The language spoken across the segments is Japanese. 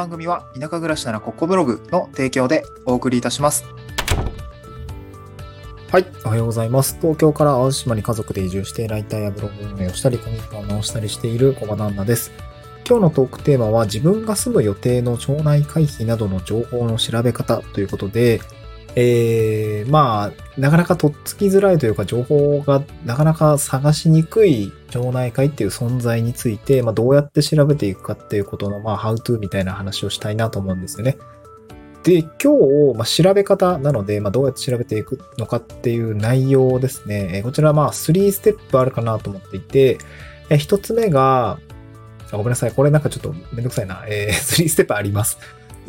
番組は田舎暮らしならここブログの提供でお送りいたします。はい、おはようございます。東京から淡路島に家族で移住してライターやブログ運営をしたり、コミックを直したりしている小場旦那です。今日のトークテーマは自分が住む予定の町内会費などの情報の調べ方ということで、えー、まあ、なかなかとっつきづらいというか、情報がなかなか探しにくい町内会っていう存在について、まあ、どうやって調べていくかっていうことの、まあ、how to みたいな話をしたいなと思うんですよね。で、今日、まあ、調べ方なので、まあ、どうやって調べていくのかっていう内容ですね。えこちら、まあ、3ステップあるかなと思っていて、えー一つ目が、ごめんなさい。これなんかちょっとめんどくさいな。えー、3ステップあります。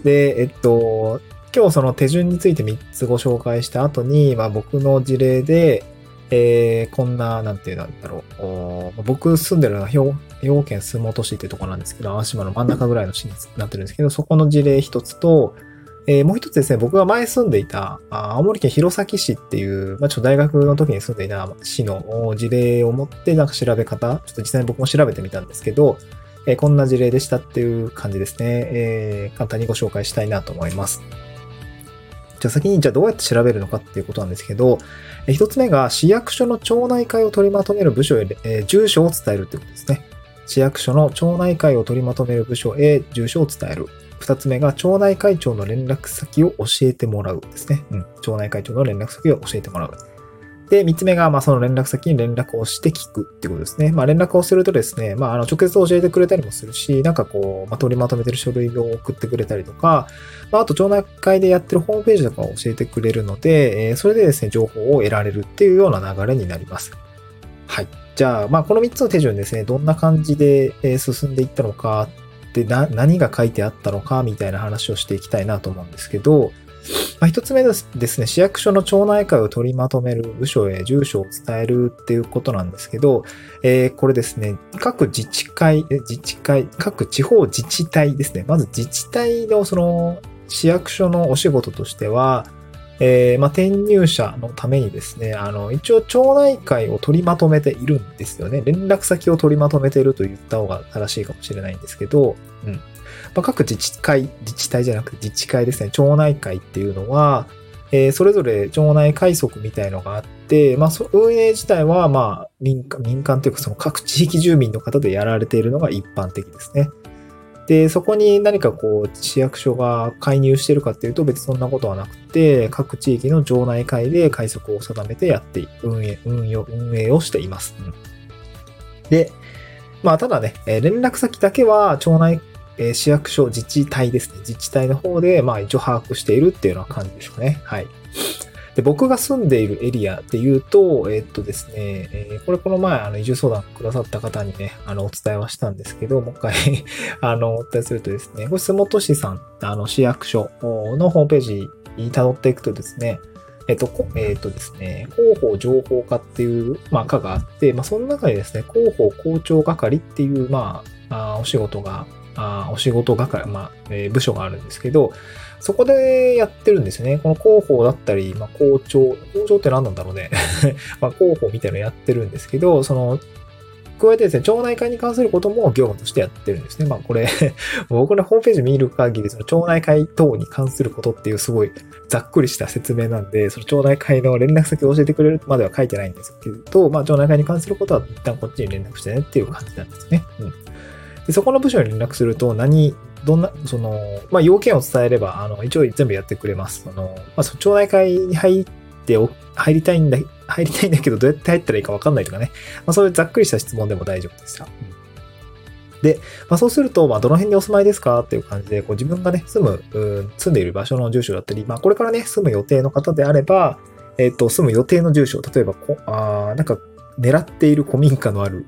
で、えっと、今日その手順について3つご紹介した後に、まあ、僕の事例で、えーこんな、なんていうんだろう。僕住んでるのは兵庫兵庫県洲本市ってとこなんですけど、淡島の真ん中ぐらいの市になってるんですけど、そこの事例一つと、えーもう一つですね、僕が前住んでいた、青森県弘前市っていう、まあ、ちょっと大学の時に住んでいた市の事例を持って、なんか調べ方、ちょっと実際に僕も調べてみたんですけど、えーこんな事例でしたっていう感じですね。えー簡単にご紹介したいなと思います。じゃあ先に、じゃあどうやって調べるのかっていうことなんですけど、え一つ目が市役所の町内会を取りまとめる部署へ、え住所を伝えるってことですね。市役所の町内会を取りまとめる部署へ住所を伝える。二つ目が町内会長の連絡先を教えてもらうですね。うん。町内会長の連絡先を教えてもらう。で、三つ目が、まあ、その連絡先に連絡をして聞くってことですね。まあ、連絡をするとですね、まあ、あの、直接教えてくれたりもするし、なんかこう、まあ、取りまとめてる書類を送ってくれたりとか、まあ、あと、町内会でやってるホームページとかを教えてくれるので、えーそれでですね、情報を得られるっていうような流れになります。はい。じゃあ、まあ、この3つの手順ですね、どんな感じで進んでいったのか、で、な、何が書いてあったのか、みたいな話をしていきたいなと思うんですけど、まあ、一つ目ですですね、市役所の町内会を取りまとめる部署へ住所を伝えるっていうことなんですけど、えーこれですね、各自治会、自治会、各地方自治体ですね。まず自治体のその市役所のお仕事としては、えーまあ、転入者のためにですね、あの、一応町内会を取りまとめているんですよね。連絡先を取りまとめていると言った方が正しいかもしれないんですけど、うん。まあ、各自治会、自治体じゃなくて自治会ですね、町内会っていうのは、えーそれぞれ町内会則みたいのがあって、まあ、運営自体は、まあ、民間、民間というか、その各地域住民の方でやられているのが一般的ですね。で、そこに何かこう、市役所が介入してるかっていうと別にそんなことはなくて、各地域の町内会で快則を定めてやって、運営、運用、運営をしています。うんで、まあ、ただね、連絡先だけは町内、市役所、自治体ですね。自治体の方で、まあ、一応把握しているっていうような感じですかね。はい。で、僕が住んでいるエリアで言うと、えーっとですね、えーこれこの前、あの、移住相談くださった方にね、あの、お伝えはしたんですけど、もう一回 あの、お伝えするとですね、これ、洲本市さん、あの、市役所のホームページに辿っていくとですね、えっと、えっとですね、広報情報課っていう、まあ、課があって、まあ、その中にですね、広報校長係っていう、まあ、あお仕事が、あーお仕事係、まあ、えー部署があるんですけど、そこでやってるんですね。この広報だったり、まあ、校長、校長って何なんだろうね。まあ、広報みたいなのやってるんですけど、その、加えてですね、町内会に関することも業務としてやってるんですね。まあこれ、僕のホームページ見る限り、その町内会等に関することっていうすごいざっくりした説明なんで、その町内会の連絡先を教えてくれるまでは書いてないんですけど、まあ町内会に関することは一旦こっちに連絡してねっていう感じなんですね。うん。で、そこの部署に連絡すると何、どんな、その、まあ要件を伝えれば、あの、一応全部やってくれます。あの、まあ町内会に入ってお、入りたいんだ、入りたいんだけどどうやって入ったらいいかわかんないとかね。まあそういうざっくりした質問でも大丈夫ですよ。で、まあ、そうすると、まあ、どの辺にお住まいですかっていう感じで、こう自分がね、住む、うん住んでいる場所の住所だったり、まあ、これからね、住む予定の方であれば、えっ、と、住む予定の住所、例えばこ、あーなんか、狙っている古民家のある、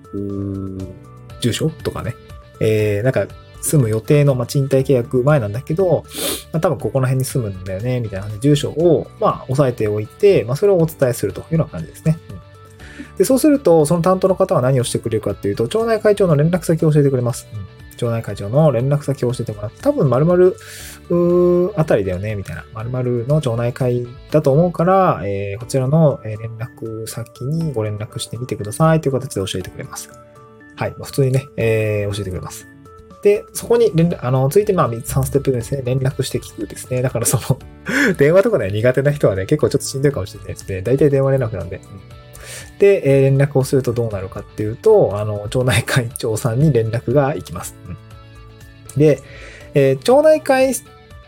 住所とかね、えー、なんか、住む予定の、まあ、賃貸契約前なんだけど、まあ、多分ここの辺に住むんだよね、みたいな住所を、まあ、押さえておいて、まあ、それをお伝えするというような感じですね。うんで、そうすると、その担当の方は何をしてくれるかっていうと、町内会長の連絡先を教えてくれます。うん町内会長の連絡先を教えてもらって、多分〇〇うーあたりだよね、みたいな。〇〇の町内会だと思うから、えーこちらの連絡先にご連絡してみてくださいという形で教えてくれます。はい。普通にね、えー教えてくれます。で、そこに連絡、あの、ついてまあ3ステップでですね、連絡して聞くですね。だからその 電話とかね、苦手な人はね、結構ちょっとしんどいかもしれないですね。大体電話連絡なんで。で、えー、連絡をするとどうなるかっていうと、あの、町内会長さんに連絡が行きます。うん、で、えー、町内会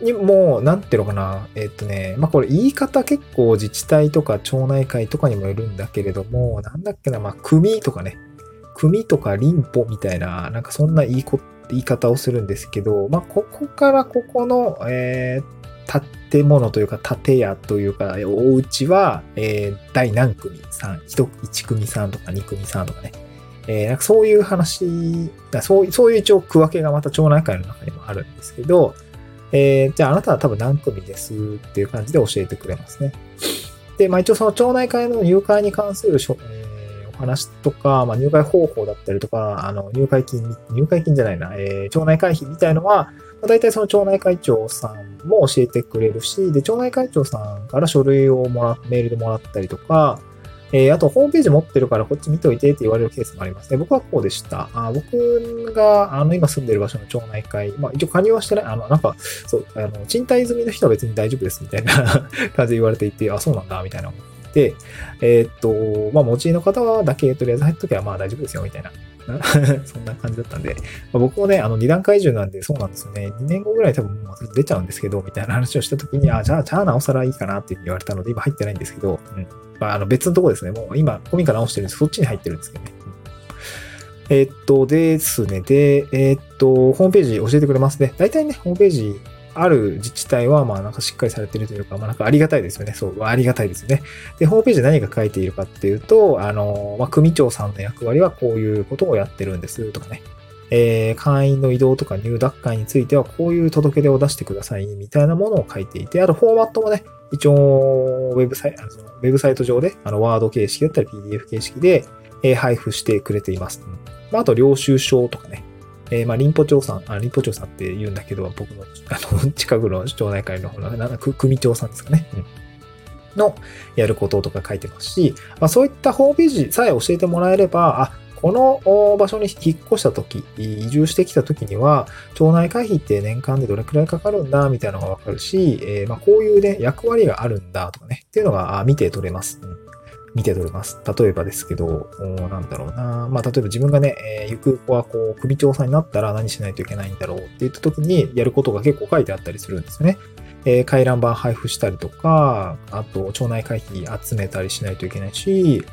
にも、なんていうのかな、えっとね、まあこれ言い方結構自治体とか町内会とかにもよるんだけれども、なんだっけな、まあ組とかね、組とか林歩みたいな、なんかそんな言いこ言い方をするんですけど、まあここからここの、えー、建物というか建屋というか、お家は、えー、第何組さん、1組さんとか2組さんとかね、えー、なんかそういう話、そうそういう一応区分けがまた町内会の中にもあるんですけど、えー、じゃああなたは多分何組ですっていう感じで教えてくれますね。で、まあ一応その町内会の入会に関する、えー、話とか、まあ入会方法だったりとか、あの入会金、入会金じゃないな、えー、町内会費みたいのは、まあ、大体その町内会長さんも教えてくれるし、で、町内会長さんから書類をもら、メールでもらったりとか、えー、あと、ホームページ持ってるからこっち見といてって言われるケースもありますね。僕はこうでした。あ僕が、あの、今住んでる場所の町内会、まあ、一応加入はしてない、あの、なんか、そう、あの、賃貸済みの人は別に大丈夫ですみたいな 感じで言われていて、あ、そうなんだ、みたいな思っ、えー、っと、まあ、持ち家の方だけとりあえず入っとけばまあ大丈夫ですよ、みたいな そんな感じだったんで、まあ、僕もね、あの、二段階中なんでそうなんですよね。2年後ぐらい多分もう出ちゃうんですけど、みたいな話をした時に、あ、じゃあ、じゃあなおさらいいかなって言われたので、今入ってないんですけど、うん。まあ、あの、別のとこですね。もう今、古民家直してるんで。そっちに入ってるんですけどね。え、っと、ですね。で、え、っと、ホームページ教えてくれますね。大体ね、ホームページある自治体は、まあなんかしっかりされてるというか、まあなんかありがたいですよね。そう、ありがたいですね。で、ホームページで何が書いているかっていうと、あの、まあ組長さんの役割はこういうことをやってるんですとかね。えー、会員の移動とか入脱会についてはこういう届け出を出してくださいみたいなものを書いていて、あとフォーマットもね、一応、ウェブサイト、ウェブサイト上で、あの、ワード形式だったり PDF 形式で、えー、配布してくれています。まあ、あと、領収書とかね、えー、まあ、林保町さん、あ、林保町さんって言うんだけど、僕の、あの、近くの町内会の方の、なんか、組長さんですかね。うんのやることとか書いてますし、まあ、そういったホームページさえ教えてもらえれば、あ、この場所に引っ越した時、移住してきた時には、町内会費って年間でどれくらいかかるんだ、みたいなのがわかるし、えー、まあ、こういうね、役割があるんだ、とかね、っていうのが見て取れます。うん見て取れます。例えばですけど、なんだろうな。まあ、例えば自分がね、えー、ゆく子はこう、首調査になったら何しないといけないんだろうって言った時にやることが結構書いてあったりするんですよね。えー、回覧板配布したりとか、あと、町内会費集めたりしないといけないし、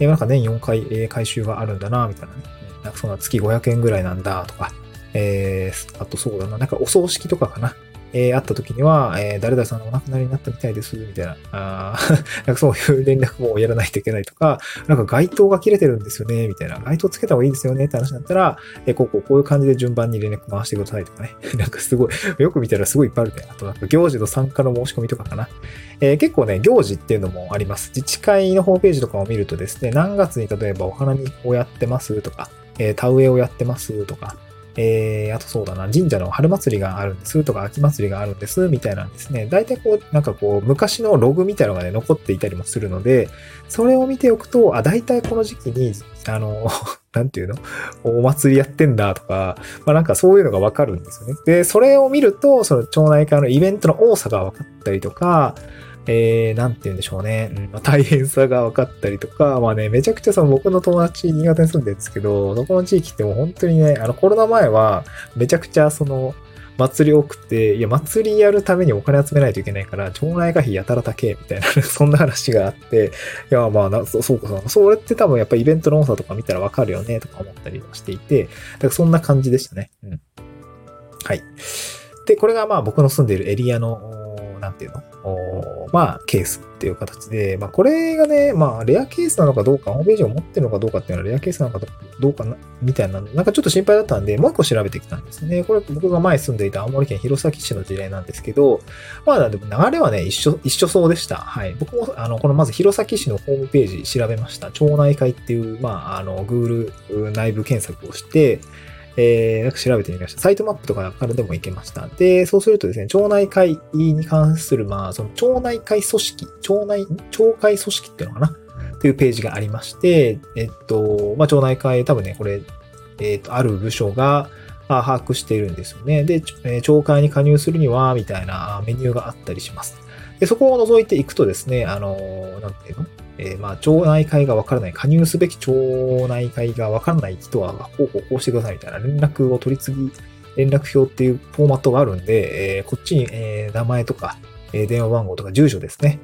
えー、なんか年4回、えー、回収があるんだな、みたいなね。なんかそんな月500円ぐらいなんだ、とか。えー、あとそうだな、なんかお葬式とかかな。えー、会った時には、えー、誰々さんがお亡くなりになったみたいです、みたいな、あ なんかそういう連絡もやらないといけないとか、なんか街灯が切れてるんですよね、みたいな、街灯つけた方がいいですよねって話になったら、えー、こうこうこういう感じで順番に連絡回してくださいとかね。なんかすごい、よく見たらすごいいっぱいあるね。あとなんか行事の参加の申し込みとかかな。えー、結構ね、行事っていうのもあります。自治会のホームページとかを見るとですね、何月に例えばお花見をやってますとか、えー、田植えをやってますとか、えー、あとそうだな、神社の春祭りがあるんですとか、秋祭りがあるんです、みたいなんですね。大体こう、なんかこう、昔のログみたいなのがね、残っていたりもするので、それを見ておくと、あ、大体この時期に、あの、なんていうの？お祭りやってんだとか、まあなんかそういうのがわかるんですよね。で、それを見ると、その町内会のイベントの多さが分かったりとか、えー、なんて言うんでしょうね。うんまあ、大変さが分かったりとか、まあね、めちゃくちゃその僕の友達新潟に住んでるんですけど、どこの地域ってもう本当にね、あのコロナ前はめちゃくちゃその、祭り多くて、いや、祭りやるためにお金集めないといけないから、町内会費やたら高え、みたいな、そんな話があって、いや、まあな、そうか、それって多分やっぱイベントの多さとか見たらわかるよね、とか思ったりしていて、だからそんな感じでしたね。うん。はい。で、これがまあ僕の住んでいるエリアのなんていうの？まあ、ケースっていう形で、まあ、これがね、まあ、レアケースなのかどうか、ホームページを持ってるのかどうかっていうのはレアケースなのかどうかな、みたいな、なんかちょっと心配だったんで、もう一個調べてきたんですね。これ僕が前住んでいた青森県弘前市の事例なんですけど、まあ、でも流れはね、一緒、一緒そうでした。はい。僕も、あの、このまず弘前市のホームページ調べました。町内会っていう、まあ、あの、Google 内部検索をして、えー、なんか調べてみました。サイトマップとかからでも行けました。で、そうするとですね、町内会に関する、まあ、その町内会組織、町内、町会組織っていうのかな？というページがありまして、えっと、まあ、町内会、多分ね、これ、えっと、ある部署が、あ把握しているんですよね。で、えー町会に加入するには、みたいなメニューがあったりします。で、そこを除いていくとですね、あのなんていうの？えーまあ、町内会がわからない、加入すべき町内会がわからない人は、こうこうこうしてくださいみたいな連絡を取り次ぎ、連絡表っていうフォーマットがあるんで、えーこっちに、えー名前とか、え電話番号とか住所ですね、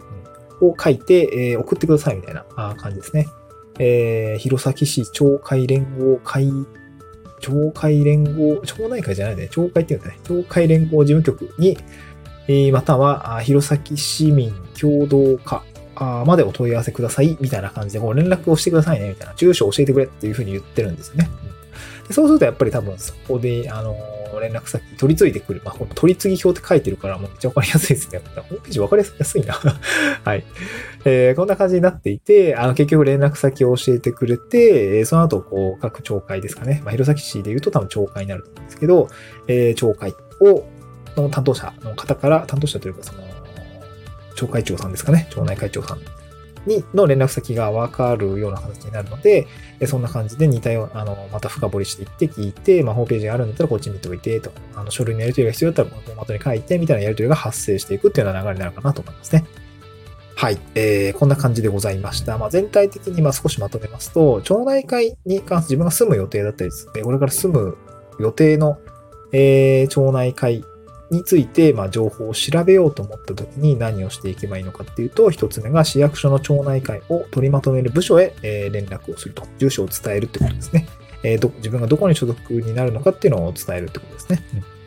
を書いて、え送ってくださいみたいな感じですね。えー弘前市町会連合会、町会連合、町内会じゃないね、町会っていうんだね、町会連合事務局に、えまたは、あ弘前市民共同課。あまでお問い合わせください、みたいな感じで、こう連絡をしてくださいね、みたいな、住所を教えてくれっていうふうに言ってるんですよね。でそうすると、やっぱり多分そこで、あの連絡先取り継いでくる。まあ、この取り次ぎ表って書いてるから、もうめっちゃわかりやすいですね。ホームページわかりやすいな。はい。えーこんな感じになっていて、あの、結局連絡先を教えてくれて、えーその後、こう、各町会ですかね。まあ、弘前市で言うと多分町会になると思うんですけど、えー町会を、の担当者の方から、担当者というか、その、町会長さんですかね。町内会長さんに、の連絡先がわかるような形になるので、えそんな感じで似たような、あの、また深掘りしていって聞いて、まあ、ホームページがあるんだったらこっち見ておいて、と、あの、書類のやり取りが必要だったらこのフォーマットに書いて、みたいなやり取りが発生していくっていうような流れになるかなと思いますね。はい。えー、こんな感じでございました。まあ、全体的にまあ少しまとめますと、町内会に関して自分が住む予定だったりですね、これから住む予定の、えー、町内会について、まあ、情報を調べようと思った時に何をしていけばいいのかっていうと、一つ目が市役所の町内会を取りまとめる部署へ、え連絡をすると。住所を伝えるってことですね。えーど自分がどこに所属になるのかっていうのを伝えるってことですね。うん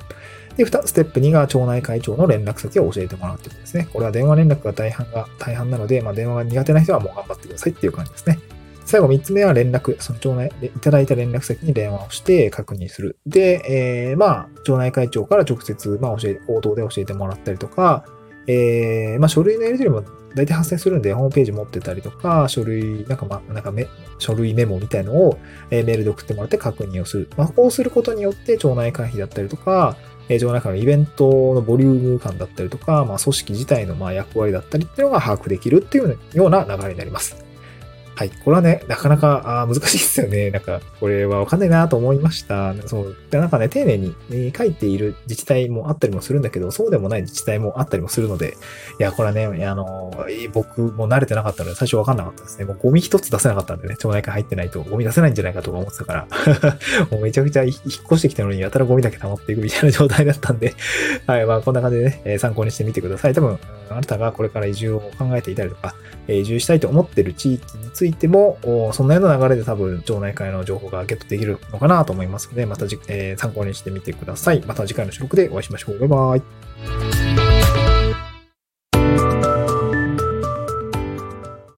で、二ステップ2が町内会長の連絡先を教えてもらうってことですね。これは電話連絡が大半が、大半なので、まあ、電話が苦手な人はもう頑張ってくださいっていう感じですね。最後3つ目は連絡、その町内でいただいた連絡先に電話をして確認する。で、えーまあ、町内会長から直接、まあ、教え、口頭で教えてもらったりとか、えーまあ、書類のやり取りも大体発生するんで、ホームページ持ってたりとか、書類、なんかまあ、なんかめ、書類メモみたいのを、えメールで送ってもらって確認をする。まあ、こうすることによって、町内会費だったりとか、えー町内会のイベントのボリューム感だったりとか、まあ、組織自体のま役割だったりっていうのが把握できるっていうような流れになります。はい。これはね、なかなかあ難しいですよね。なんか、これはわかんないなと思いました。そう。でなんかね、丁寧に、え書いている自治体もあったりもするんだけど、そうでもない自治体もあったりもするので、いや、これはね、あの、僕も慣れてなかったので、最初わかんなかったですね。もうゴミ一つ出せなかったんでね、町内会入ってないとゴミ出せないんじゃないかとか思ってたから、もうめちゃくちゃ引っ越してきたのに、やたらゴミだけ溜まっていくみたいな状態だったんで、はい、まあ、こんな感じでね、参考にしてみてください。多分、あなたがこれから移住を考えていたりとか、え移住したいと思っている地域についても、そんなような流れで多分、町内会の情報がゲットできるのかなと思いますので、またじ、えー参考にしてみてください。また次回の収録でお会いしましょう。バイバイ。